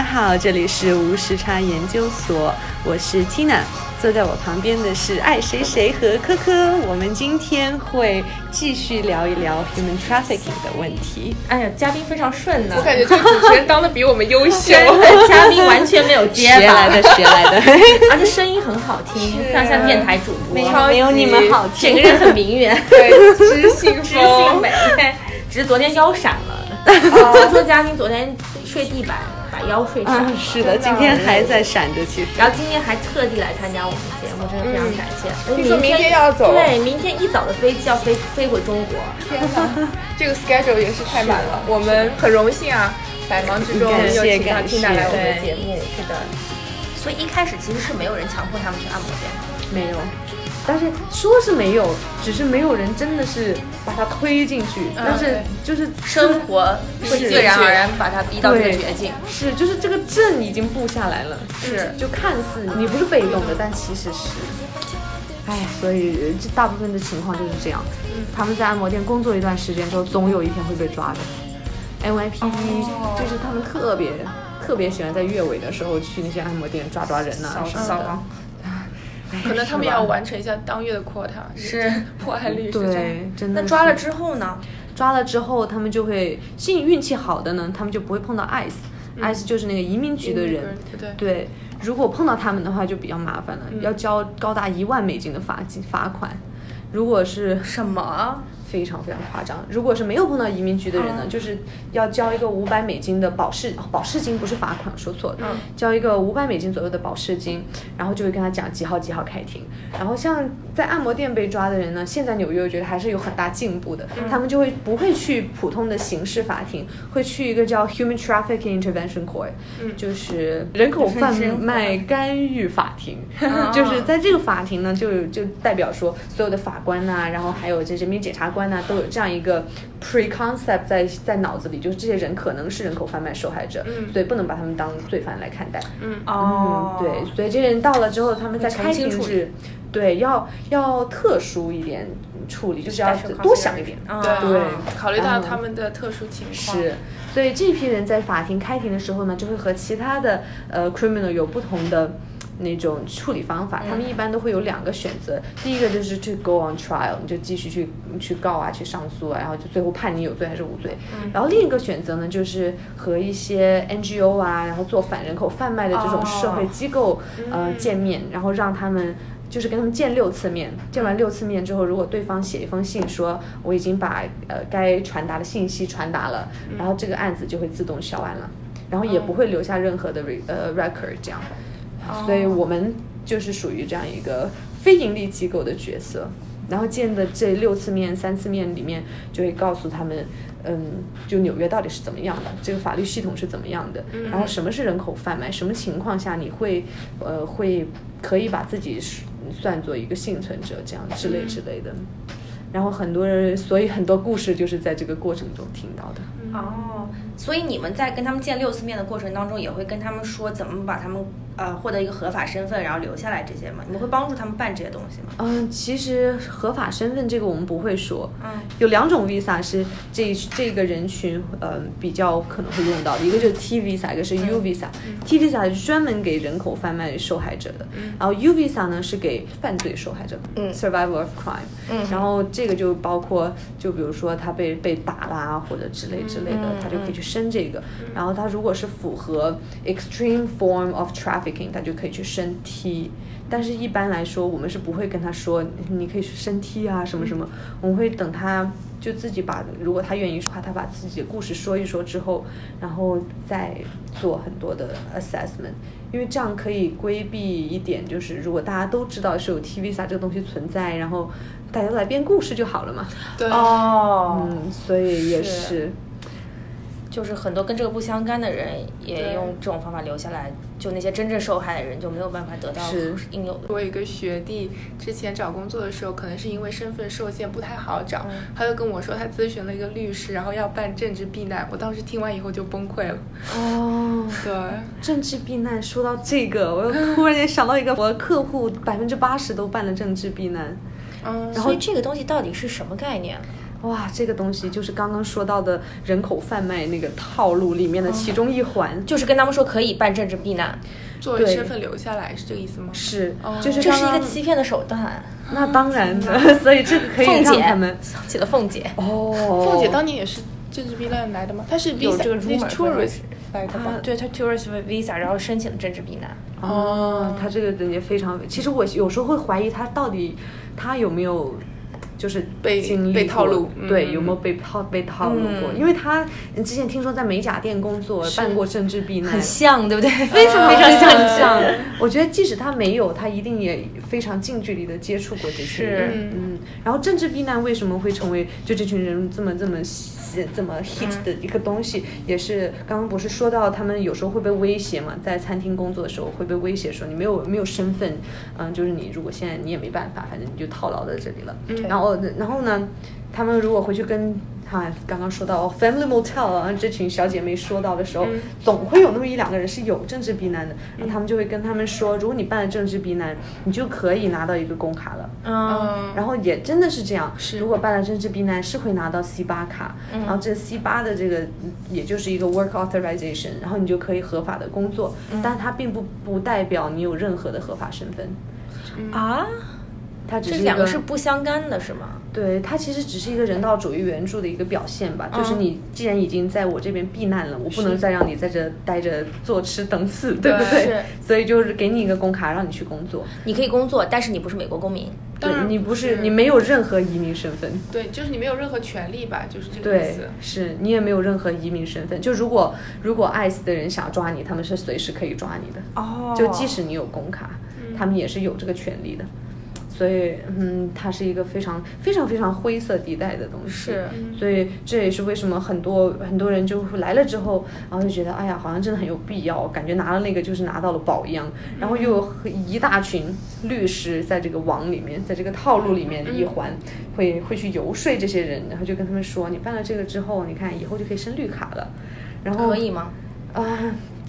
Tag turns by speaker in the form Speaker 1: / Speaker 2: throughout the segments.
Speaker 1: 家好，这里是无时差研究所，我是 Tina，坐在我旁边的是爱谁谁和科科。我们今天会继续聊一聊 human trafficking 的问题。
Speaker 2: 哎呀，嘉宾非常顺呢，
Speaker 3: 我感觉这个主持人当的比我们优秀。
Speaker 2: 嘉宾完全没有结
Speaker 1: 学来的，学来的，
Speaker 2: 而且声音很好听，非常像电台主播，
Speaker 1: 没有你们好听，
Speaker 2: 整个人很名媛，
Speaker 3: 对，知性
Speaker 2: 知性美。只是昨天腰闪了，听说嘉宾昨天睡地板。把腰睡闪，
Speaker 1: 是的，今天还在闪着，其实。
Speaker 2: 然后今天还特地来参加我们节目，真的非常感谢。
Speaker 3: 听说明天要走，
Speaker 2: 对，明天一早的飞机要飞飞回中国。
Speaker 3: 天哪，这个 schedule 也是太满了。我们很荣幸啊，百忙之中又请到 Tina 来我们的节目，
Speaker 2: 是的。所以一开始其实是没有人强迫他们去按摩店的，
Speaker 1: 没有。但是说是没有，只是没有人真的是把他推进去。但是就是
Speaker 2: 生活会自然而然把他逼到这个绝境。
Speaker 1: 是，就是这个阵已经布下来了。
Speaker 2: 是，
Speaker 1: 就看似你不是被动的，但其实是。哎，所以这大部分的情况就是这样。他们在按摩店工作一段时间之后，总有一天会被抓的。NYPD 就是他们特别特别喜欢在月尾的时候去那些按摩店抓抓人呐什么的。
Speaker 3: 可能他们要完成一下当月的 quota，
Speaker 2: 是
Speaker 3: 破案率
Speaker 1: 对，真的。
Speaker 2: 那抓了之后呢？
Speaker 1: 抓了之后，他们就会幸运气好的呢，他们就不会碰到 ICE，ICE 就是那个移民局的人。
Speaker 3: 对
Speaker 1: 对。如果碰到他们的话，就比较麻烦了，要交高达一万美金的罚金罚款。如果是
Speaker 2: 什么？
Speaker 1: 非常非常夸张。如果是没有碰到移民局的人呢，就是要交一个五百美金的保释保释金，不是罚款，说错了，交一个五百美金左右的保释金，然后就会跟他讲几号几号开庭。然后像在按摩店被抓的人呢，现在纽约我觉得还是有很大进步的，他们就会不会去普通的刑事法庭，会去一个叫 Human Trafficking Intervention Court，就是人口贩卖干预法庭。就是在这个法庭呢，就就代表说所有的法官呐，然后还有这人民检察官。那都有这样一个 preconcept 在在脑子里，就是这些人可能是人口贩卖受害者，所以不能把他们当罪犯来看待。
Speaker 2: 嗯哦，
Speaker 1: 对，所以这些人到了之后，他们在开庭是，对，要要特殊一点处理，就是要多想一点。
Speaker 3: 对，考虑到他们的特殊情况。
Speaker 1: 是，所以这批人在法庭开庭的时候呢，就会和其他的呃 criminal 有不同的。那种处理方法，他们一般都会有两个选择。第一个就是去 go on trial，你就继续去去告啊，去上诉啊，然后就最后判你有罪还是无罪。然后另一个选择呢，就是和一些 NGO 啊，然后做反人口贩卖的这种社会机构呃见面，然后让他们就是跟他们见六次面。见完六次面之后，如果对方写一封信说我已经把呃该传达的信息传达了，然后这个案子就会自动销案了，然后也不会留下任何的 re 呃 record 这样。所以我们就是属于这样一个非盈利机构的角色，然后见的这六次面、三次面里面，就会告诉他们，嗯，就纽约到底是怎么样的，这个法律系统是怎么样的，然后什么是人口贩卖，什么情况下你会，呃，会可以把自己算作一个幸存者，这样之类之类的。然后很多人，所以很多故事就是在这个过程中听到的。
Speaker 2: 哦，所以你们在跟他们见六次面的过程当中，也会跟他们说怎么把他们呃获得一个合法身份，然后留下来这些吗？你们会帮助他们办这些东西吗？
Speaker 1: 嗯，其实合法身份这个我们不会说。嗯，有两种 visa 是这这个人群呃比较可能会用到的，一个就是 T visa，一个是 U visa。T visa 是专门给人口贩卖受害者的，然后 U visa 呢是给犯罪受害者。嗯，survivor of crime。嗯，然后这个就包括就比如说他被被打啦或者之类之。类的，他就可以去申这个。然后他如果是符合 extreme form of trafficking，他就可以去升梯。但是一般来说，我们是不会跟他说你可以去升梯啊什么什么。我们会等他就自己把，如果他愿意的话，他把自己的故事说一说之后，然后再做很多的 assessment。因为这样可以规避一点，就是如果大家都知道是有 T visa 这个东西存在，然后大家都来编故事就好了嘛。
Speaker 3: 对
Speaker 2: 哦，
Speaker 1: 嗯，所以也是。
Speaker 2: 就是很多跟这个不相干的人也用这种方法留下来，就那些真正受害的人就没有办法得到应有的。
Speaker 3: 我有一个学弟，之前找工作的时候，可能是因为身份受限不太好找，他就跟我说他咨询了一个律师，然后要办政治避难。我当时听完以后就崩溃了。
Speaker 1: 哦，
Speaker 3: 对，
Speaker 1: 政治避难，说到这个，我又突然间想到一个，我的客户百分之八十都办了政治避难。
Speaker 2: 嗯，所以这个东西到底是什么概念？
Speaker 1: 哇，这个东西就是刚刚说到的人口贩卖那个套路里面的其中一环。
Speaker 2: 就是跟他们说可以办政治避难，
Speaker 1: 对
Speaker 3: 作为身份留下来是这个意思吗？
Speaker 1: 是
Speaker 3: 哦，
Speaker 1: 就是
Speaker 2: 这是一个欺骗的手段。
Speaker 1: 那当然的，所以这个可以
Speaker 2: 凤姐
Speaker 1: 让他们
Speaker 2: 想起了凤姐，
Speaker 1: 哦，
Speaker 3: 凤姐当年也是政治避难来的吗？她是 visa
Speaker 2: 这个
Speaker 3: 是 tourist
Speaker 2: 是
Speaker 3: 来的吧？
Speaker 2: 对她 tourist visa，然后申请了政治避难。
Speaker 1: 哦，他这个人也非常，其实我有时候会怀疑她到底她有没有。就是
Speaker 3: 被
Speaker 1: 经历
Speaker 3: 被套路
Speaker 1: 对，
Speaker 3: 嗯
Speaker 1: 有没有被套被套路过？
Speaker 2: 嗯
Speaker 1: 因为他之前听说在美甲店工作，办过政治避难，
Speaker 2: 很像，对不对？
Speaker 1: 非常
Speaker 2: 非常
Speaker 1: 像。我觉得即使他没有，他一定也非常近距离的接触过这些
Speaker 2: 是
Speaker 1: 人。嗯，然后政治避难为什么会成为就这群人这么这么喜这么 hit 的一个东西，也是刚刚不是说到他们有时候会被威胁嘛，在餐厅工作的时候会被威胁说你没有没有身份，嗯，就是你如果现在你也没办法，反正你就套牢在这里了。然后然后呢，他们如果回去跟哈、刚刚说到 family motel 啊，这群小姐妹说到的时候，总会有那么一两个人是有政治避难的，然后他们就会跟他们说，如果你办了政治避难，你就可以拿到一个工卡了。
Speaker 2: 嗯，
Speaker 3: 嗯，
Speaker 1: 然后也真的是这样，
Speaker 3: 是
Speaker 1: 如果办了政治避难是会拿到 C 八卡，然后这 C 八的这个嗯也就是一个 work authorization，然后你就可以合法的工作，但它并不不代表你有任何的合法身份，
Speaker 2: 啊，这
Speaker 1: 它只是一
Speaker 2: 两个是不相干的，是吗？
Speaker 1: 对，它其实只是一个人道主义援助的一个表现吧。就是你既然已经在我这边避难了，我不能再让你在这待着坐吃等死，对不对？
Speaker 2: 是
Speaker 1: 所以就是给你一个工卡，让你去工作。
Speaker 2: 你可以工作，但是你不是美国公民。
Speaker 3: 当然
Speaker 1: 对你不是
Speaker 3: 是
Speaker 1: 你没有任何移民身份。
Speaker 3: 对，就是你没有任何权利吧，就是这个意
Speaker 1: 对
Speaker 3: 思。，
Speaker 1: 是你也没有任何移民身份。就如果如果 ICE 的人想抓你，他们是随时可以抓你的。
Speaker 2: 哦
Speaker 1: 就即使你有工卡，他们也是有这个权利的。所以，嗯，它是一个非常非常非常灰色地带的东西。
Speaker 2: 是
Speaker 1: 所以这也是为什么很多很多人就来了之后，然后就觉得，哎呀，好像真的很有必要，感觉拿了那个就是拿到了宝一样。然后又有一大群律师在这个网里面，在这个套路里面的一环，会会去游说这些人，然后就跟他们说，你办了这个之后，你看以后就可以申绿卡了。然后
Speaker 2: 可以吗？
Speaker 1: 啊、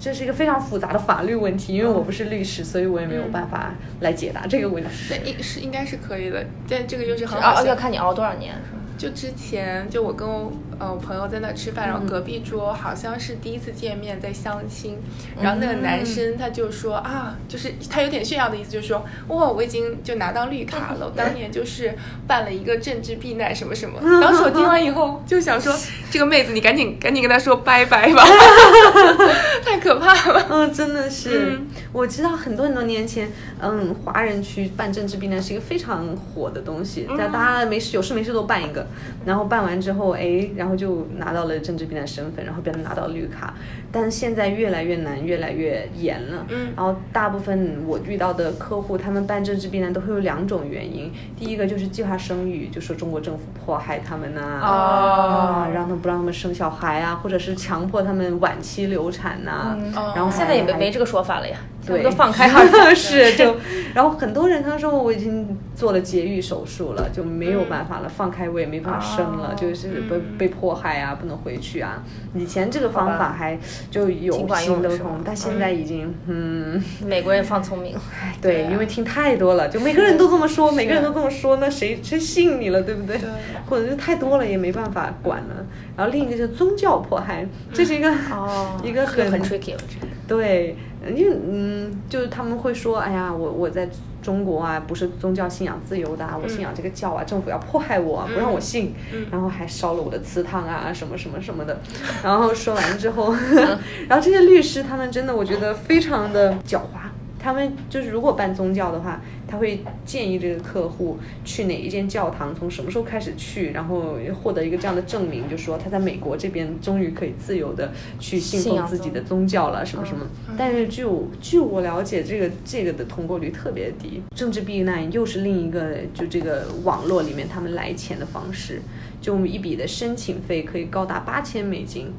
Speaker 1: 这是一个非常复杂的法律问题，因为我不是律师，所以我也没有办法来解答这个问题。
Speaker 3: 对，应是应该是可以的，但这个又是很
Speaker 2: 哦
Speaker 3: 好，笑
Speaker 2: 要。看你熬多少年，是吗？
Speaker 3: 就之前就我跟我呃我朋友在那吃饭，然后隔壁桌好像是第一次见面在相亲，然后那个男生他就说啊，就是他有点炫耀的意思，就是说哇我已经就拿到绿卡了，我当年就是办了一个政治避难什么什么。当时我听完以后就想说，这个妹子你赶紧赶紧跟他说拜拜吧，太可怕了。
Speaker 1: 嗯，真的是，
Speaker 3: 嗯。
Speaker 1: 我知道很多很多年前，嗯，华人区办政治避难是一个非常火的东西，
Speaker 3: 嗯。
Speaker 1: 大、家没事有事没事都办一个，然后办完之后，哎，然后就拿到了政治避难身份，然后别人拿到绿卡，但是现在越来越难，越来越严了，
Speaker 3: 嗯。
Speaker 1: 然后大部分我遇到的客户，他们办政治避难都会有两种原因，第一个就是计划生育，就说中国政府迫害他们呐、啊，让他们不让他们生小孩啊，或者是强迫他们晚期流产呐、
Speaker 3: 哦
Speaker 1: 然后
Speaker 2: 现在也没没这个说法了呀，都放开了。
Speaker 1: 是 就，然后很多人他说我已经做了节育手术了，就没有办法了，放开我也没办法生了，
Speaker 2: 哦
Speaker 1: 就是被被迫害啊，不能回去啊。以前这个方法还就有行得通，但现在已经嗯，
Speaker 2: 美国人放聪明 了，
Speaker 1: 对，因为听太多了，就每个人都这么说，每个人都这么说，那谁谁信你了，对不对？
Speaker 3: 对
Speaker 1: 或者是太多了也没办法管了。然后另一个就是宗教迫害，这是一个、
Speaker 2: 哦
Speaker 1: 一个很
Speaker 2: 这很 tricky 了，这个。
Speaker 1: 对，因为嗯，就是他们会说，哎呀，我我在中国啊，不是宗教信仰自由的、啊，我信仰这个教啊，政府要迫害我、啊，不让我信，然后还烧了我的祠堂啊，什么什么什么的。然后说完之后，然后这些律师他们真的我觉得非常的狡猾。他们就是如果办宗教的话，他会建议这个客户去哪一间教堂，从什么时候开始去，然后获得一个这样的证明，就说他在美国这边终于可以自由的去信奉自己的宗教了，什么什么。但是据我据我了解，这个这个的通过率特别低。政治避难又是另一个就这个网络里面他们来钱的方式，就我们一笔的申请费可以高达八千美金。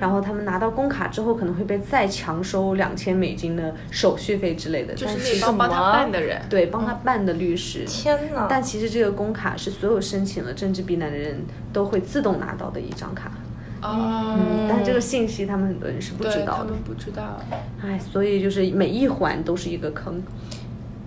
Speaker 1: 然后他们拿到工卡之后，可能会被再强收两千美金的手续费之类的。
Speaker 3: 就是那帮帮他办的人，
Speaker 1: 对帮他办的律师。
Speaker 2: 天哪！
Speaker 1: 但其实这个工卡是所有申请了政治避难的人都会自动拿到的一张卡。
Speaker 3: 哦，
Speaker 1: 嗯，但这个信息他们很多人是不知道的
Speaker 3: 他们。不知道。
Speaker 1: 哎，所以就是每一环都是一个坑。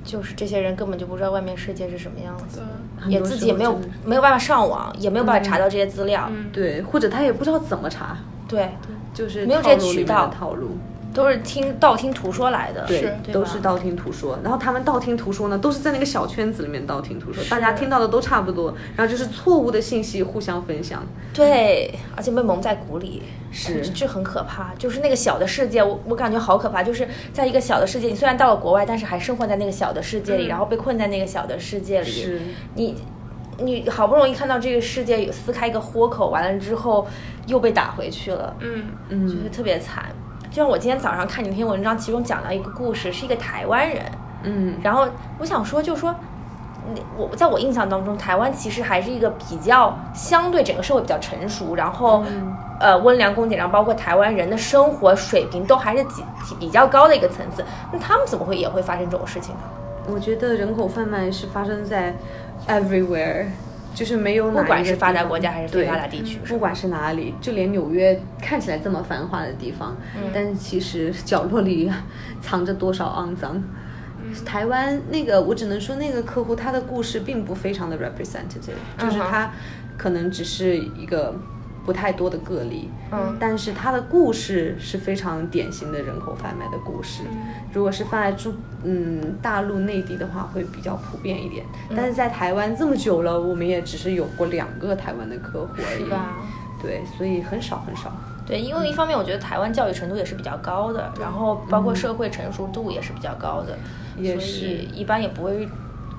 Speaker 2: 就是这些人根本就不知道外面世界是什么样子，也自己也没有没有办法上网，也没有办法查到这些资料，
Speaker 3: 嗯，
Speaker 1: 对，或者他也不知道怎么查，
Speaker 2: 对，
Speaker 1: 就是
Speaker 2: 没有这渠道
Speaker 1: 套路。
Speaker 2: 都是听道听途说来的，
Speaker 1: 对，
Speaker 2: 对
Speaker 1: 都是道听途说。然后他们道听途说呢，都是在那个小圈子里面道听途说，大家听到的都差不多，然后就是错误的信息互相分享。
Speaker 2: 对，而且被蒙在鼓里，
Speaker 1: 是
Speaker 2: 这很可怕。就是那个小的世界，我我感觉好可怕。就是在一个小的世界，你虽然到了国外，但是还生活在那个小的世界里，然后被困在那个小的世界里。
Speaker 1: 是，
Speaker 2: 你你好不容易看到这个世界有撕开一个豁口，完了之后又被打回去了，
Speaker 3: 嗯
Speaker 1: 嗯
Speaker 2: 就是特别惨。就像我今天早上看你那篇文章，其中讲到一个故事，是一个台湾人，
Speaker 1: 嗯，
Speaker 2: 然后我想说，就说，你我在我印象当中，台湾其实还是一个比较相对整个社会比较成熟，然后、呃温良恭俭让，包括台湾人的生活水平都还是几几比较高的一个层次。那他们怎么会也会发生这种事情呢？
Speaker 1: 我觉得人口贩卖是发生在 everywhere，就是没有哪
Speaker 2: 不管是发达国家还是非
Speaker 1: 对
Speaker 2: 发达地区，
Speaker 1: 不管是哪里，就连纽约看起来这么繁华的地方，
Speaker 2: 嗯。
Speaker 1: 但是其实角落里藏着多少肮脏。
Speaker 2: 嗯。
Speaker 1: 台湾那个，我只能说那个客户他的故事并不非常的 representative，就是他可能只是一个不太多的个例，
Speaker 2: 嗯
Speaker 1: 但是他的故事是非常典型的人口贩卖的故事。如果是放在中嗯大陆内地的话，会比较普遍一点。
Speaker 2: 嗯
Speaker 1: 但是在台湾这么久了，我们也只是有过两个台湾的客户而已，
Speaker 2: 吧？
Speaker 1: 对，所以很少很少。
Speaker 2: 对，因为一方面我觉得台湾教育程度也是比较高的，然后包括社会成熟度也是比较高的，所
Speaker 1: 也是
Speaker 2: 以一般也不会，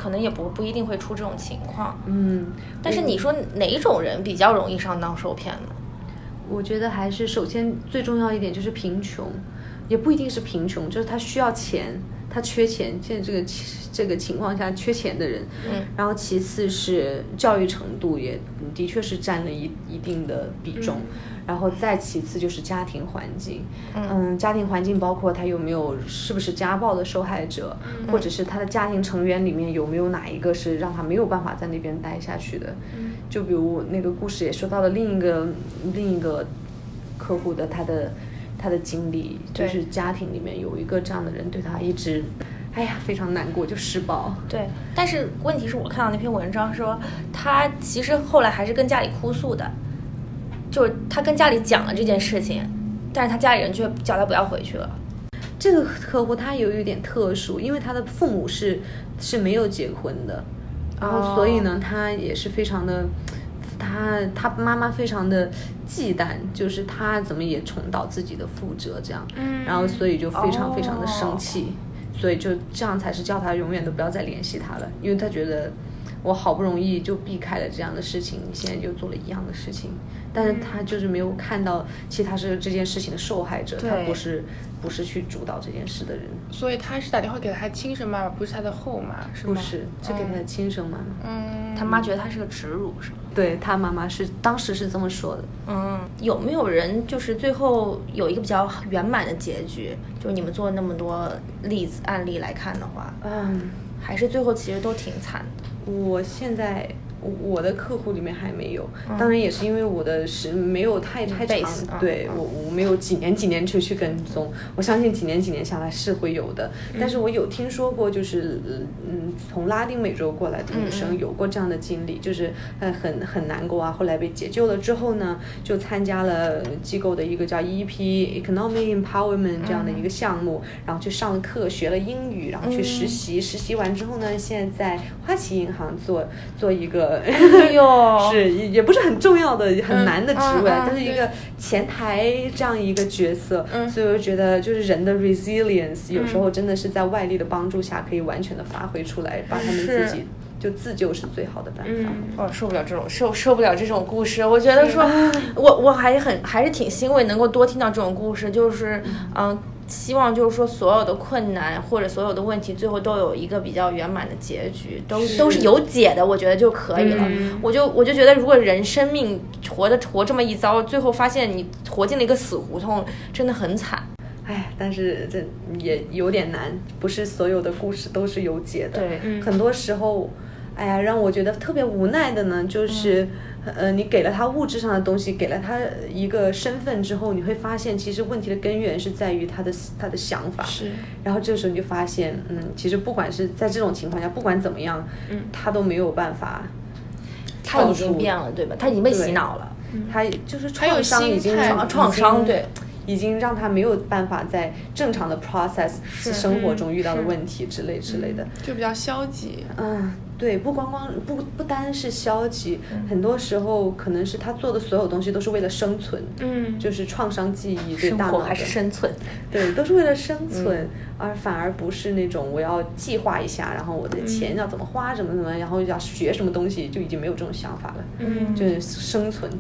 Speaker 2: 可能也不不一定会出这种情况。
Speaker 1: 嗯，
Speaker 2: 但是你说哪种人比较容易上当受骗呢？
Speaker 1: 我觉得还是首先最重要一点就是贫穷，也不一定是贫穷，就是他需要钱，他缺钱，现在这个这个情况下缺钱的人，
Speaker 2: 嗯，
Speaker 1: 然后其次是教育程度也的确是占了一一定的比重，然后再其次就是家庭环境，嗯，家庭环境包括他有没有是不是家暴的受害者，或者是他的家庭成员里面有没有哪一个是让他没有办法在那边待下去的，就比如那个故事也说到了另一个另一个客户的他的他的经历，就是家庭里面有一个这样的人对他一直，哎呀非常难过，就施暴。
Speaker 2: 对，但是问题是我看到那篇文章说，他其实后来还是跟家里哭诉的，就是他跟家里讲了这件事情，但是他家里人却叫他不要回去了。
Speaker 1: 这个客户他有一点特殊，因为他的父母是是没有结婚的，然后所以呢，他也是非常的，他他妈妈非常的忌惮，就是他怎么也重蹈自己的覆辙这样，
Speaker 3: 嗯
Speaker 1: 然后所以就非常非常的
Speaker 2: 哦
Speaker 1: 生。气，所以就这样才是叫他永远都不要再联系他了，因为他觉得我好不容易就避开了这样的事情，你现在又做了一样的事情，但是他就是没有看到，其实他是这件事情的受害者，他不是不是去主导这件事的人，
Speaker 3: 所以他是打电话给他亲生妈妈，不是他的后妈，是吗？
Speaker 1: 不是是给他的亲生妈妈，
Speaker 3: 嗯，
Speaker 2: 他妈觉得他是个耻辱，是吗？
Speaker 1: 对他妈妈是当时是这么说的，
Speaker 2: 嗯，有没有人就是最后有一个比较圆满的结局？就是你们做那么多例子案例来看的话，
Speaker 1: 嗯，
Speaker 2: 还是最后其实都挺惨的。
Speaker 1: 我现在我的客户里面还没有，当然也是因为我的时没有太太长对我我没有几年几年去去跟踪，我相信几年几年下来是会有的，但是我有听说过，就是嗯从拉丁美洲过来的女生有过这样的经历，就是呃很很难过啊，后来被解救了之后呢，就参加了机构的一个叫 EP Economic Empowerment 这样的一个项目，然后去上了课，学了英语，然后去实习，实习完之后呢，现在在花旗银行做做一个。
Speaker 2: 哎呦，
Speaker 1: 是也也不是很重要的、很难的职位，
Speaker 2: 嗯嗯
Speaker 1: 但是一个前台这样一个角色，
Speaker 3: 嗯。
Speaker 1: 所以我就觉得就是人的 resilience 有时候真的是在外力的帮助下可以完全的发挥出来，把他们自己就自救是最好的办法。
Speaker 2: 哦受不了这种受受不了这种故事。我觉得说，我我还很还是挺欣慰能够多听到这种故事，就是嗯、希望就是说所有的困难或者所有的问题最后都有一个比较圆满的结局，都都是有解的，我觉得就可以了。
Speaker 3: 嗯
Speaker 2: 我就我就觉得，如果人生命活的活这么一遭，最后发现你活进了一个死胡同，真的很惨。
Speaker 1: 哎，但是这也有点难，不是所有的故事都是有解的。
Speaker 2: 对
Speaker 3: 嗯
Speaker 1: 很多时候，哎呀，让我觉得特别无奈的呢，就是，呃，你给了他物质上的东西，给了他一个身份之后，你会发现，其实问题的根源是在于他的他的想法。
Speaker 3: 是。
Speaker 1: 然后这个时候你就发现，嗯，其实不管是在这种情况下，不管怎么样，
Speaker 3: 嗯，
Speaker 1: 他都没有办法。
Speaker 2: 他已经变了，对吧？他已经被洗脑了。
Speaker 1: 他就是创伤已经
Speaker 2: 创伤，对。
Speaker 1: 已经让他没有办法在正常的 process 生活中遇到的问题之类之类的，
Speaker 3: 就比较消极。
Speaker 1: 嗯，对，不光光不不单是消极，很多时候可能是他做的所有东西都是为了生存。
Speaker 3: 嗯，
Speaker 1: 就是创伤记忆对大
Speaker 2: 脑还是生存，
Speaker 1: 对，都是为了生存，而反而不是那种我要计划一下，然后我的钱要怎么花，怎么怎么，然后要学什么东西，就已经没有这种想法了。
Speaker 3: 嗯，
Speaker 1: 就是生存。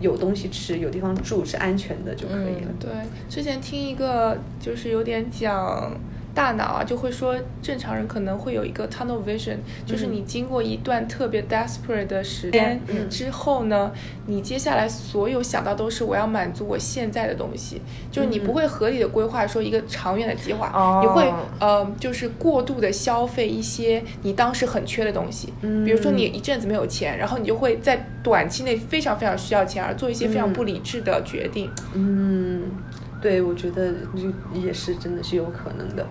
Speaker 1: 有东西吃，有地方住，是安全的就可以了。
Speaker 3: 对，之前听一个就是有点讲大脑啊，就会说正常人可能会有一个 tunnel vision，就是你经过一段特别 desperate 的时间之后呢，你接下来所有想到都是我要满足我现在的东西，就是你不会合理的规划说一个长远的计划，你会呃就是过度的消费一些你当时很缺的东西，比如说你一阵子没有钱，然后你就会在短期内非常非常需要钱而做一些非常不理智的决定。
Speaker 1: 嗯，对，我觉得也是真的是有可能的。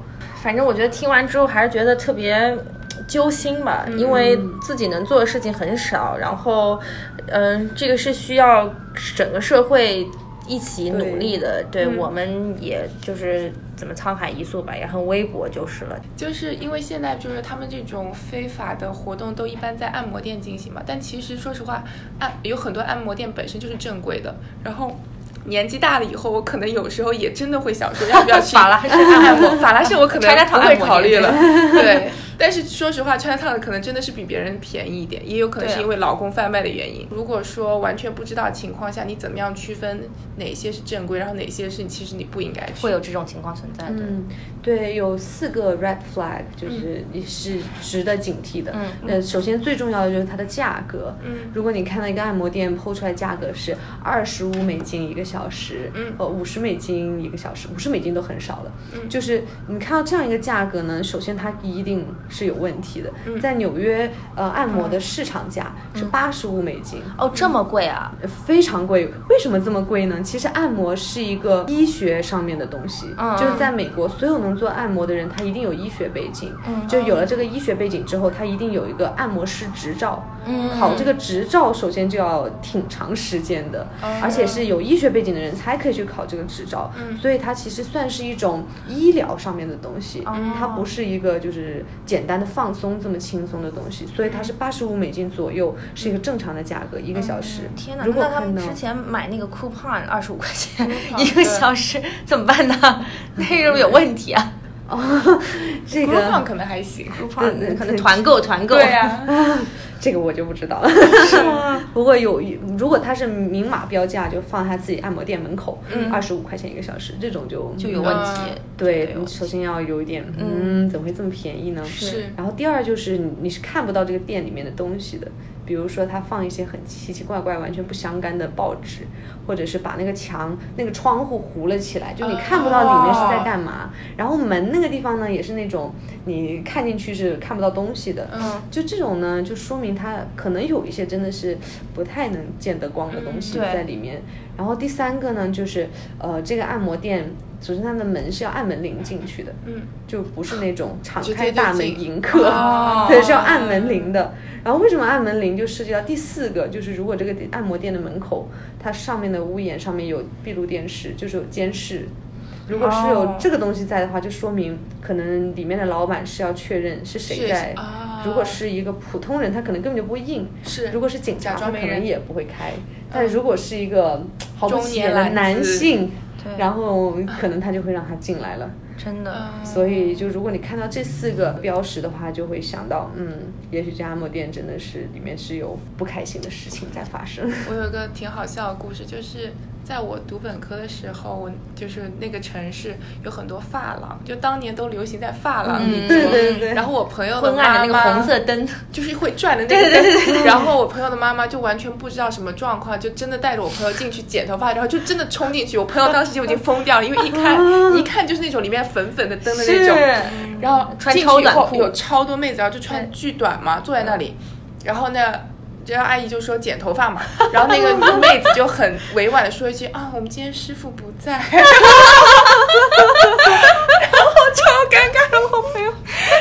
Speaker 2: 反正我觉得听完之后还是觉得特别揪心吧，因为自己能做的事情很少，然后，嗯，这个是需要整个社会一起努力的。对，我们也就是怎么沧海一粟吧，也很微薄就是了。
Speaker 3: 就是因为现在就是他们这种非法的活动都一般在按摩店进行嘛，但其实说实话，按有很多按摩店本身就是正规的，然后。年纪大了以后，我可能有时候也真的会想说，要不要去
Speaker 2: 法拉盛按摩？
Speaker 3: 法拉盛我可能不会考虑了。对，但是说实话，川烫可能真的是比别人便宜一点，也有可能是因为劳工贩卖的原因。如果说完全不知道情况下，你怎么样区分哪些是正规，然后哪些是其实你不应该去？
Speaker 2: 会有这种情况存在的。
Speaker 1: 嗯，对，有四个 red flag，就是你是值得警惕的。
Speaker 2: 嗯，
Speaker 1: 呃，首先最重要的就是它的价格。
Speaker 3: 嗯，
Speaker 1: 如果你看到一个按摩店抛出来价格是二十五美金一个小时，
Speaker 3: 嗯，
Speaker 1: 呃，五十美金一个小时，五十美金都很少了。
Speaker 3: 嗯，
Speaker 1: 就是你看到这样一个价格呢，首先它一定是有问题的。
Speaker 3: 嗯，
Speaker 1: 在纽约，呃，按摩的市场价是八十五美金。
Speaker 2: 哦，这么贵啊？
Speaker 1: 非常贵。为什么这么贵呢？其实按摩是一个医学上面的东西，就是在美国，所有能做按摩的人，他一定有医学背景。
Speaker 2: 嗯，
Speaker 1: 就有了这个医学背景之后，他一定有一个按摩师执照。
Speaker 2: 嗯，
Speaker 1: 考这个执照首先就要挺长时间的，而且是有医学背景的人才可以去考这个执照。
Speaker 3: 嗯，
Speaker 1: 所以它其实算是一种医疗上面的东西，它不是一个就是简单的放松这么轻松的东西。所以它是八十五美金左右，是一个正常的价格，一个小时。
Speaker 2: 天哪！
Speaker 1: 如果
Speaker 2: 他们之前买那个 coupon 二十五块钱 一个小时怎么办呢？那是不是有问题啊？
Speaker 1: 哦，这个
Speaker 3: coupon 可能还行
Speaker 2: ，coupon 可能团购团购。
Speaker 3: 对呀，
Speaker 1: 这个我就不知道了。
Speaker 2: 是吗？
Speaker 1: 不过有，如果他是明码标价，就放他自己按摩店门口，二十五块钱一个小时，这种就
Speaker 2: 就有问题。
Speaker 1: 对你首先要有一点，嗯，怎么会这么便宜呢？
Speaker 3: 是。
Speaker 1: 然后第二就是你你是看不到这个店里面的东西的。比如说，他放一些很奇奇怪怪、完全不相干的报纸，或者是把那个墙、那个窗户糊了起来，就你看不到里面是在干嘛。然后门那个地方呢，也是那种你看进去是看不到东西的。
Speaker 3: 嗯，
Speaker 1: 就这种呢，就说明它可能有一些真的是不太能见得光的东西在里面。然后第三个呢，就是呃，这个按摩店。首先，它的门是要按门铃进去的，
Speaker 3: 嗯，
Speaker 1: 就不是那种敞开大门迎客，
Speaker 3: 对，
Speaker 1: 是要按门铃的。然后为什么按门铃就涉及到第四个，就是如果这个按摩店的门口，它上面的屋檐上面有闭路电视，就是有监视。如果是有这个东西在的话，就说明可能里面的老板是要确认是谁在。如果是一个普通人，他可能根本就不会应。
Speaker 3: 是。
Speaker 1: 如果是警察，他可能也不会开。但如果是一
Speaker 3: 嗯
Speaker 1: 个毫不起眼的男性。然后
Speaker 3: 嗯
Speaker 1: 可能他就会让他进来了，
Speaker 2: 真的。
Speaker 1: 所以就如果你看到这四个标识的话，就会想到，嗯，也许这家按摩店真的是里面是有不开心的事情在发生。
Speaker 3: 我有一个挺好笑的故事，就是在我读本科的时候，我就是那个城市有很多发廊，就当年都流行在发廊里。
Speaker 1: 对对对
Speaker 3: 然后我朋友的妈妈
Speaker 2: 个红色灯，
Speaker 3: 就是会转的那个灯，然后我朋友的妈妈就完全不知道什么状况，就真的带着我朋友进去剪头发，然后就真的冲进去。我朋友当时就已经疯掉了，因为一看一看就是那种里面粉粉的灯的那种，然后
Speaker 2: 穿
Speaker 3: 进去以
Speaker 2: 超短裤
Speaker 3: 后有超多妹子，然后就穿巨短嘛，坐在那里，然后呢。这样阿姨就说剪头发嘛，然后那个 妹子就很委婉的说一句啊，我们今天师傅不在，然后超尴尬的，我朋友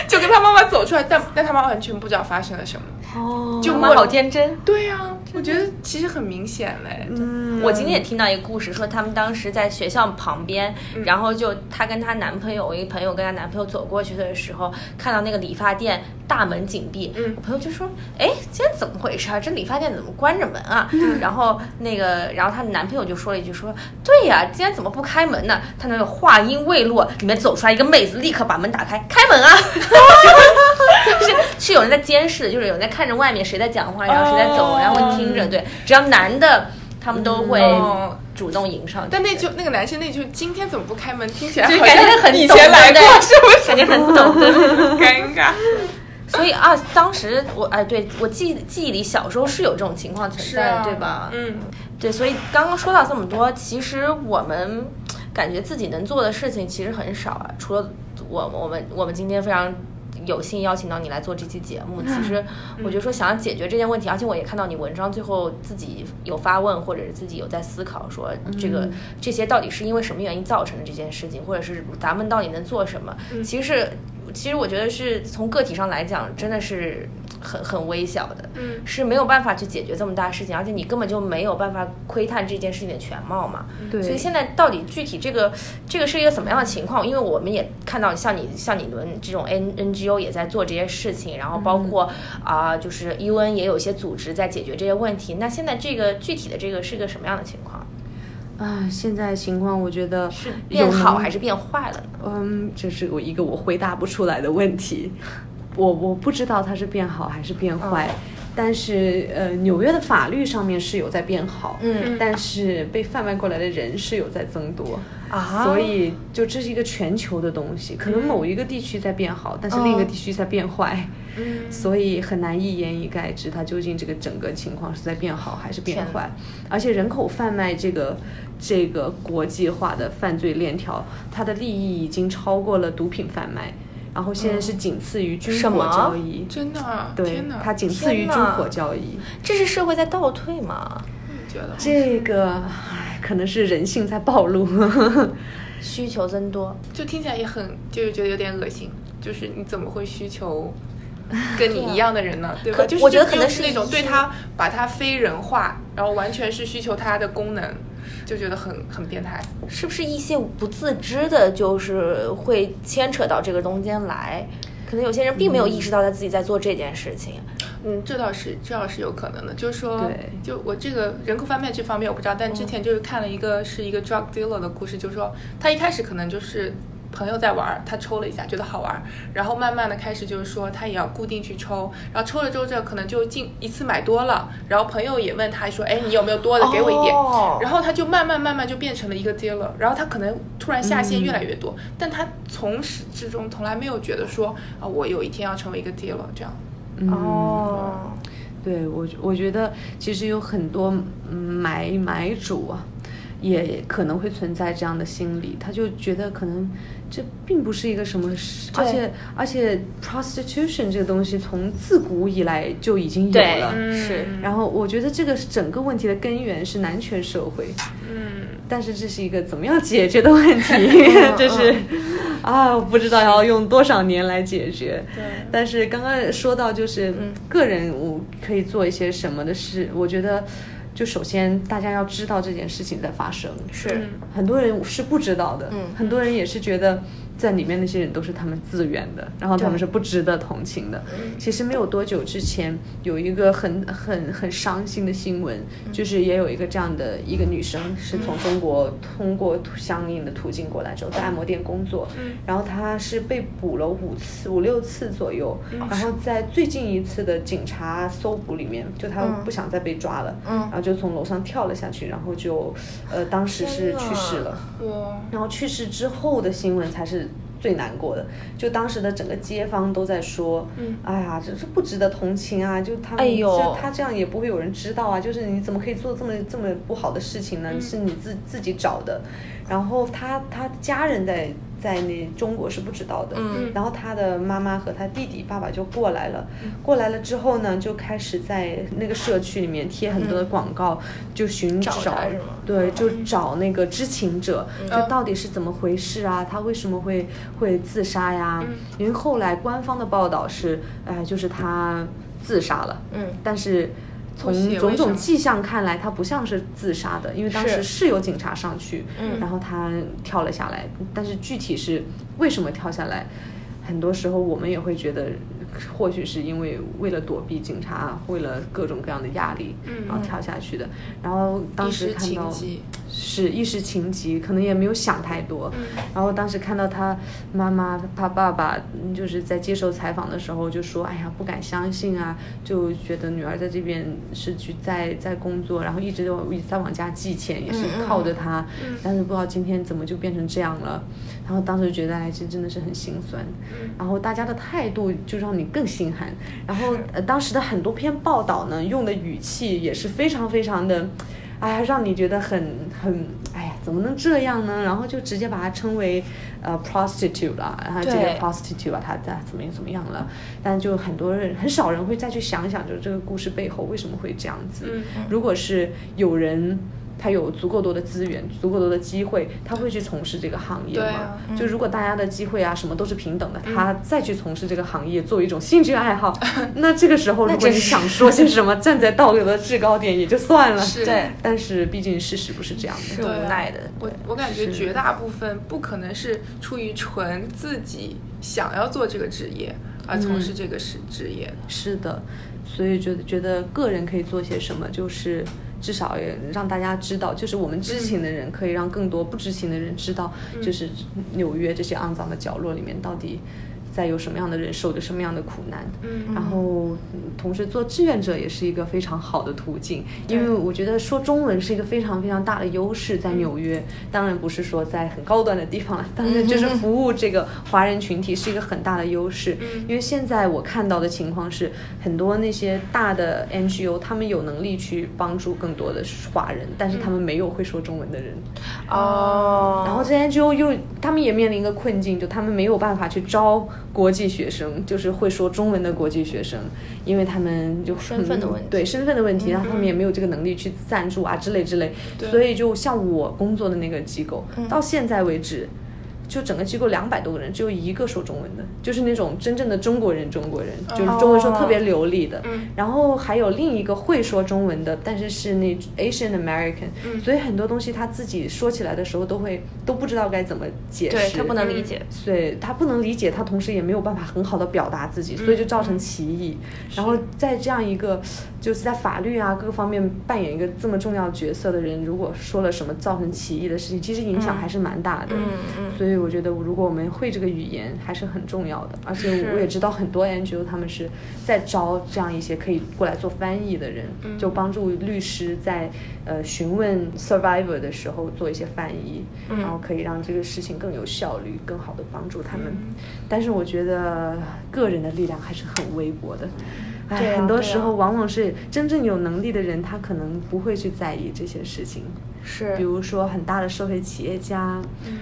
Speaker 3: 就跟他妈妈走出来，但但他妈完全不知道发生了什么，
Speaker 1: 哦，
Speaker 3: 就
Speaker 2: 妈妈好天真。
Speaker 3: 对呀、我觉得其实很明显嘞，
Speaker 1: 嗯，
Speaker 2: 我今天也听到一个故事，说他们当时在学校旁边，然后就她跟她男朋友，我一个朋友跟她男朋友走过去的时候，看到那个理发店大门紧闭，
Speaker 3: 嗯
Speaker 2: 我朋友就说：“哎，今天怎么回事啊？这理发店怎么关着门啊？”嗯然后那个，然后她男朋友就说了一句说：“对呀，今天怎么不开门呢？”她男朋友话音未落，里面走出来一个妹子，立刻把门打开，开门啊！就是是有人在监视的，就是有人在看着外面谁在讲话，然后谁在走，
Speaker 3: 哦
Speaker 2: 然后会听着。对，只要男的，他们都会
Speaker 3: 哦
Speaker 2: 主动迎上去。
Speaker 3: 但那就那个男生那句今天怎么不开门，听起来
Speaker 2: 就
Speaker 3: 好
Speaker 2: 感觉很
Speaker 3: 以
Speaker 2: 懂
Speaker 3: 前来过
Speaker 2: 对
Speaker 3: 是不是？
Speaker 2: 感觉很懂，
Speaker 3: 尴尬。
Speaker 2: 所以啊，当时我哎，对我记记忆里小时候是有这种情况存在的，
Speaker 3: 啊
Speaker 2: 对吧？
Speaker 3: 嗯，
Speaker 2: 对，所以刚刚说到这么多，其实我们感觉自己能做的事情其实很少啊。除了我我们我们今天非常有幸邀请到你来做这期节目，其实我觉得说想要解决这件问题，而且我也看到你文章最后自己有发问，或者是自己有在思考说这个、这些到底是因为什么原因造成的这件事情，或者是咱们到底能做什么？其实。其实我觉得是从个体上来讲，真的是很很微小的，
Speaker 3: 嗯
Speaker 2: 是没有办法去解决这么大的事情，而且你根本就没有办法窥探这件事情的全貌嘛。
Speaker 1: 对
Speaker 2: 所以现在到底具体这个这个是一个什么样的情况？因为我们也看到像你像你们这种 N NGO 也在做这些事情，然后包括啊、就是 UN 也有一些组织在解决这些问题。那现在这个具体的这个是个什么样的情况？
Speaker 1: 啊，现在情况我觉得
Speaker 2: 是变好还是变坏了呢？
Speaker 1: 嗯，这是我一个我回答不出来的问题，我我不知道它是变好还是变坏，但是呃，纽约的法律上面是有在变好，
Speaker 2: 嗯
Speaker 1: 但是被贩卖过来的人是有在增多。
Speaker 2: 啊
Speaker 1: 所以就这是一个全球的东西，可能某一个地区在变好，但是另一个地区在变坏，
Speaker 3: 嗯
Speaker 1: 所以很难一言以概之，它究竟这个整个情况是在变好还是变坏。而且人口贩卖这个这个国际化的犯罪链条，它的利益已经超过了毒品贩卖，然后现在是仅次于军火交易。
Speaker 3: 真的啊，
Speaker 1: 对它仅次于军火交易。
Speaker 2: 这是社会在倒退吗？
Speaker 3: 你觉得？
Speaker 1: 这个，唉，可能是人性在暴露。
Speaker 2: 需求增多，
Speaker 3: 就听起来也很，就是觉得有点恶心。就是你怎么会需求跟你一样的人呢？对吧？就是
Speaker 2: 我觉得可能
Speaker 3: 是那种对他把他非人化，然后完全是需求他的功能，就觉得很很变态。
Speaker 2: 是不是一些不自知的，就是会牵扯到这个中间来？可能有些人并没有意识到他自己在做这件事情。
Speaker 3: 嗯，这倒是，这倒是有可能的。就是说，
Speaker 1: 对
Speaker 3: 就我这个人口贩卖这方面我不知道，但之前就是看了一个是一个 drug dealer 的故事，就是说他一开始可能就是朋友在玩儿，他抽了一下觉得好玩儿，然后慢慢的开始就是说他也要固定去抽，然后抽着抽着可能就进一次买多了，然后朋友也问他说，哎，你有没有多的，给我一点。
Speaker 2: 哦
Speaker 3: 然后他就慢慢慢慢就变成了一个 dealer，然后他可能突然下线越来越多，但他从始至终从来没有觉得说啊，我有一天要成为一个 dealer 这样。
Speaker 2: 哦，
Speaker 1: 对我，我觉得其实有很多嗯买买主啊，也可能会存在这样的心理，他就觉得可能这并不是一个什么事，而且而且 prostitution 这个东西从自古以来就已经有了。
Speaker 2: 是
Speaker 1: 然后我觉得这个整个问题的根源是男权社会，
Speaker 3: 嗯，
Speaker 1: 但是这是一个怎么样解决的问题，这是啊，我不知道要用多少年来解决。
Speaker 3: 对
Speaker 1: 但是刚刚说到就是个人我可以做一些什么的事，我觉得就首先大家要知道这件事情在发生，
Speaker 2: 是。
Speaker 3: 嗯。
Speaker 1: 很多人是不知道的，
Speaker 2: 嗯。
Speaker 1: 很多人也是觉得在里面那些人都是他们自愿的，然后他们是不值得同情的。其实没有多久之前，有一个很很很伤心的新闻，就是也有一个这样的一个女生是从中国通过相应的途径过来之后，在按摩店工作，然后她是被捕了五次五六次左右，然后在最近一次的警察搜捕里面，就她不想再被抓了，然后就从楼上跳了下去，然后就呃当时是去世了。然后去世之后的新闻才是最难过的，就当时的整个街坊都在说，
Speaker 3: 嗯。
Speaker 1: 哎呀，这是不值得同情啊，就他们
Speaker 2: 哎呦
Speaker 1: 这他这样也不会有人知道啊，就是你怎么可以做这么这么不好的事情
Speaker 3: 嗯。
Speaker 1: 呢？是你自自己找的，然后他他家人在在那中国是不知道的，
Speaker 2: 嗯。
Speaker 1: 然后他的妈妈和他弟弟爸爸就过来了，过来了之后呢，就开始在那个社区里面贴很多的广告，就寻
Speaker 2: 找
Speaker 1: 对，就找那个知情者，
Speaker 3: 嗯。
Speaker 1: 就到底是怎么回事啊？他为什么会会自杀呀？
Speaker 3: 嗯。
Speaker 1: 因为后来官方的报道是，哎，就是他自杀了。
Speaker 2: 嗯。
Speaker 1: 但是从种种迹象看来，他不像是自杀的，因为当时
Speaker 2: 是
Speaker 1: 是有警察上去，
Speaker 2: 嗯
Speaker 1: 然后他跳了下来，但是具体是为什么跳下来，很多时候我们也会觉得，或许是因为为了躲避警察，为了各种各样的压力，
Speaker 3: 嗯
Speaker 1: 然后跳下去的。然后当
Speaker 3: 时
Speaker 1: 时看到是一时情急，可能也没有想太多。
Speaker 3: 嗯
Speaker 1: 然后当时看到他妈妈、他爸爸，嗯就是在接受采访的时候就说：“哎呀，不敢相信啊，就觉得女儿在这边是去在在工作，然后一直都一直在往家寄钱，也是
Speaker 2: 嗯嗯
Speaker 1: 靠着他，
Speaker 3: 嗯
Speaker 1: 但是不知道今天怎么就变成这样了。”然后当时觉得，哎，这真的是很心酸。
Speaker 3: 嗯
Speaker 1: 然后大家的态度就让你更心寒。然后呃，当时的很多篇报道呢，用的语气也是非常非常的，哎呀，让你觉得很很，哎呀，怎么能这样呢？然后就直接把它称为呃 prostitute 了，然后这个 prostitute 吧，他他怎么样怎么样了？但就很多人很少人会再去想想，就是这个故事背后为什么会这样子。
Speaker 3: 嗯
Speaker 1: 如果是有人。他有足够多的资源，足够多的机会，他会去从事这个行业吗？就如果大家的机会啊什么都是平等的，他再去从事这个行业作为一种兴趣爱好，那这个时候如果你想说些什么，站在道德的制高点也就算了。
Speaker 3: 是。
Speaker 2: 对。
Speaker 1: 但是毕竟事实不是这样的。
Speaker 2: 无奈的。
Speaker 3: 我我感觉绝大部分不可能是出于纯自己想要做这个职业而从事这个职职业。的。
Speaker 1: 是的，所以觉得觉得个人可以做些什么，就是至少也让大家知道，就是我们知情的人可以让更多不知情的人知道，就是纽约这些肮脏的角落里面到底。在有什么样的人受着什么样的苦难，
Speaker 3: 嗯
Speaker 1: 然后嗯同时做志愿者也是一个非常好的途径，因为我觉得说中文是一个非常非常大的优势，在纽约，当然不是说在很高端的地方了，当然就是服务这个华人群体是一个很大的优势，因为现在我看到的情况是，很多那些大的 NGO 他们有能力去帮助更多的华人，但是他们没有会说中文的人，
Speaker 2: 哦，
Speaker 1: 然后这 NGO 又他们也面临一个困境，就他们没有办法去招国际学生，就是会说中文的国际学生，因为他们就
Speaker 2: 身份的问题。
Speaker 1: 对身份的问题，然后他们也没有这个能力去赞助啊之类之类，所以就像我工作的那个机构，到现在为止。就整个机构两百多个人，只有一个说中文的，就是那种真正的中国人，中国人，就是中文说特别流利的。
Speaker 3: 嗯。
Speaker 1: 然后还有另一个会说中文的，但是是那 Asian American，、所以很多东西他自己说起来的时候都会都不知道该怎么解释，
Speaker 2: 对他不能理解。
Speaker 1: 所以他不能理解，他同时也没有办法很好的表达自己，所以就造成歧义。然后在这样一个就是在法律啊各个方面扮演一个这么重要角色的人，如果说了什么造成歧义的事情，其实影响还是蛮大的。
Speaker 2: 嗯嗯。
Speaker 1: 所以我觉得，如果我们会这个语言，还是很重要的。而且我也知道很多 NGO 他们是在招这样一些可以过来做翻译的人，就帮助律师在呃询问 survivor 的时候做一些翻译，然后可以让这个事情更有效率，更好的帮助他们。但是我觉得个人的力量还是很微薄的。哎，
Speaker 2: 啊
Speaker 1: 很多时候往往是真正有能力的人，他可能不会去在意这些事情。
Speaker 2: 是
Speaker 1: 比如说很大的社会企业家，嗯，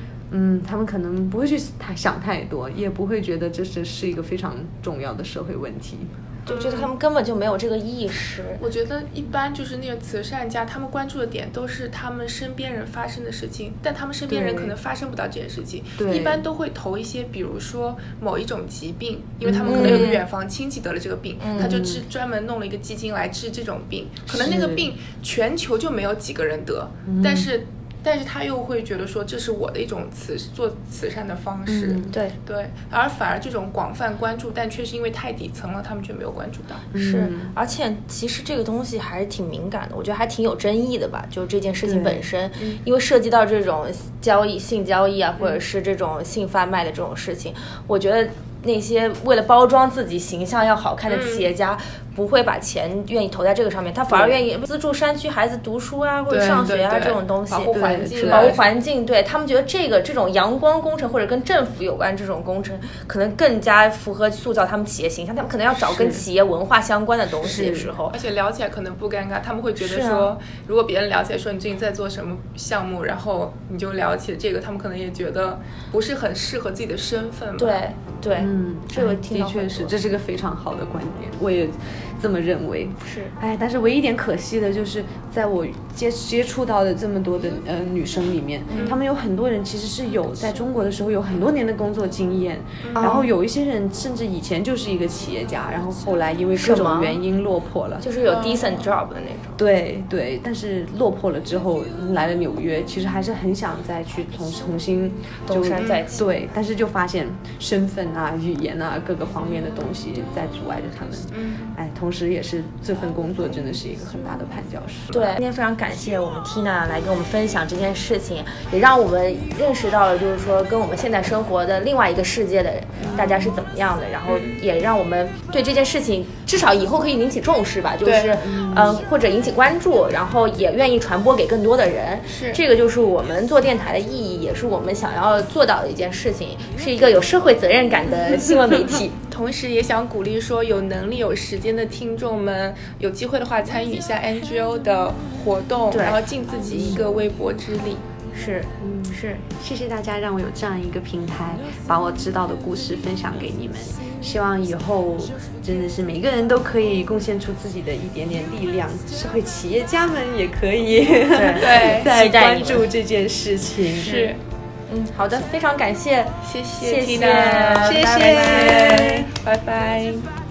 Speaker 1: 他们可能不会去太想太多，也不会觉得这是是一个非常重要的社会问题。
Speaker 2: 就觉得他们根本就没有这个意识。
Speaker 3: 我觉得一般就是那个慈善家，他们关注的点都是他们身边人发生的事情，但他们身边人可能发生不到这件事情。
Speaker 1: 对
Speaker 3: 一般都会投一些，比如说某一种疾病，因为他们可能有个远房亲戚得了这个病，他就治专门弄了一个基金来治这种病。可能那个病全球就没有几个人得，但是。但是他又会觉得说这是我的一种慈做慈善的方式，
Speaker 1: 嗯
Speaker 2: 对，
Speaker 3: 对，而反而这种广泛关注，但却是因为太底层了，他们却没有关注到。
Speaker 2: 是
Speaker 1: 嗯，
Speaker 2: 而且其实这个东西还是挺敏感的，我觉得还挺有争议的吧。就是这件事情本身，因为涉及到这种交易、性交易啊，或者是这种性贩卖的这种事情，我觉得那些为了包装自己形象要好看的企业家，不会把钱愿意投在这个上面，他反而愿意资助山区孩子读书啊，或者上学啊这种东西，
Speaker 3: 保护环
Speaker 1: 对
Speaker 3: 境啊，
Speaker 2: 保护环境，对他们觉得这个这种阳光工程或者跟政府有关这种工程，可能更加符合塑造他们企业形象。他们可能要找跟企业文化相关的东西的时候。
Speaker 3: 而，且聊起来可能不尴尬，他们会觉得说，如果别人了解说你最近在做什么项目，然后你就聊起这个，他们可能也觉得不是很适合自己的身份嘛。
Speaker 2: 对对，
Speaker 1: 嗯，
Speaker 2: 这个
Speaker 1: 的确是，这是个非常好的观点，我也这么认为。
Speaker 2: 是
Speaker 1: 哎，但是唯一一点可惜的就是，在我接接触到的这么多的呃女生里面，
Speaker 2: 嗯
Speaker 1: 她们有很多人其实是有在中国的时候有很多年的工作经验，
Speaker 2: 嗯
Speaker 1: 然后有一些人甚至以前就是一个企业家，然后后来因为各种原因落魄了。
Speaker 2: 就是有 decent job 的那种。
Speaker 1: 对对，但是落魄了之后来了纽约，其实还是很想再去重重新
Speaker 2: 东山再起
Speaker 1: 对，但是就发现身份啊、语言啊各个方面的东西在阻碍着他们。
Speaker 3: 嗯，
Speaker 1: 哎，同时也是这份工作真的是一个很大的绊脚石。
Speaker 2: 对，今天非常感谢我们 Tina 来跟我们分享这件事情，也让我们认识到了，就是说跟我们现在生活的另外一个世界的大家是怎么样的，然后也让我们对这件事情至少以后可以引起重视吧，就是嗯、或者引起关注，然后也愿意传播给更多的人。
Speaker 3: 是
Speaker 2: 这个就是我们做电台的意义，也是我们想要做到的一件事情，是一个有社会责任感的新闻媒体。
Speaker 3: 同时也想鼓励说有能力、有时间的听众们，有机会的话参与一下 NGO 的活动，然后尽自己一个微薄之力。
Speaker 2: 是，嗯是，
Speaker 1: 谢谢大家让我有这样一个平台，把我知道的故事分享给你们。希望以后真的是每个人都可以贡献出自己的一点点力量，社会企业家们也可以
Speaker 3: 对
Speaker 1: 再
Speaker 2: 期待你们
Speaker 1: 关注这件事情。
Speaker 3: 是，
Speaker 2: 嗯，好的，非常感谢。
Speaker 3: 谢谢
Speaker 2: 谢谢
Speaker 3: Tina，
Speaker 2: 谢
Speaker 3: 拜
Speaker 1: 谢
Speaker 3: 拜拜拜。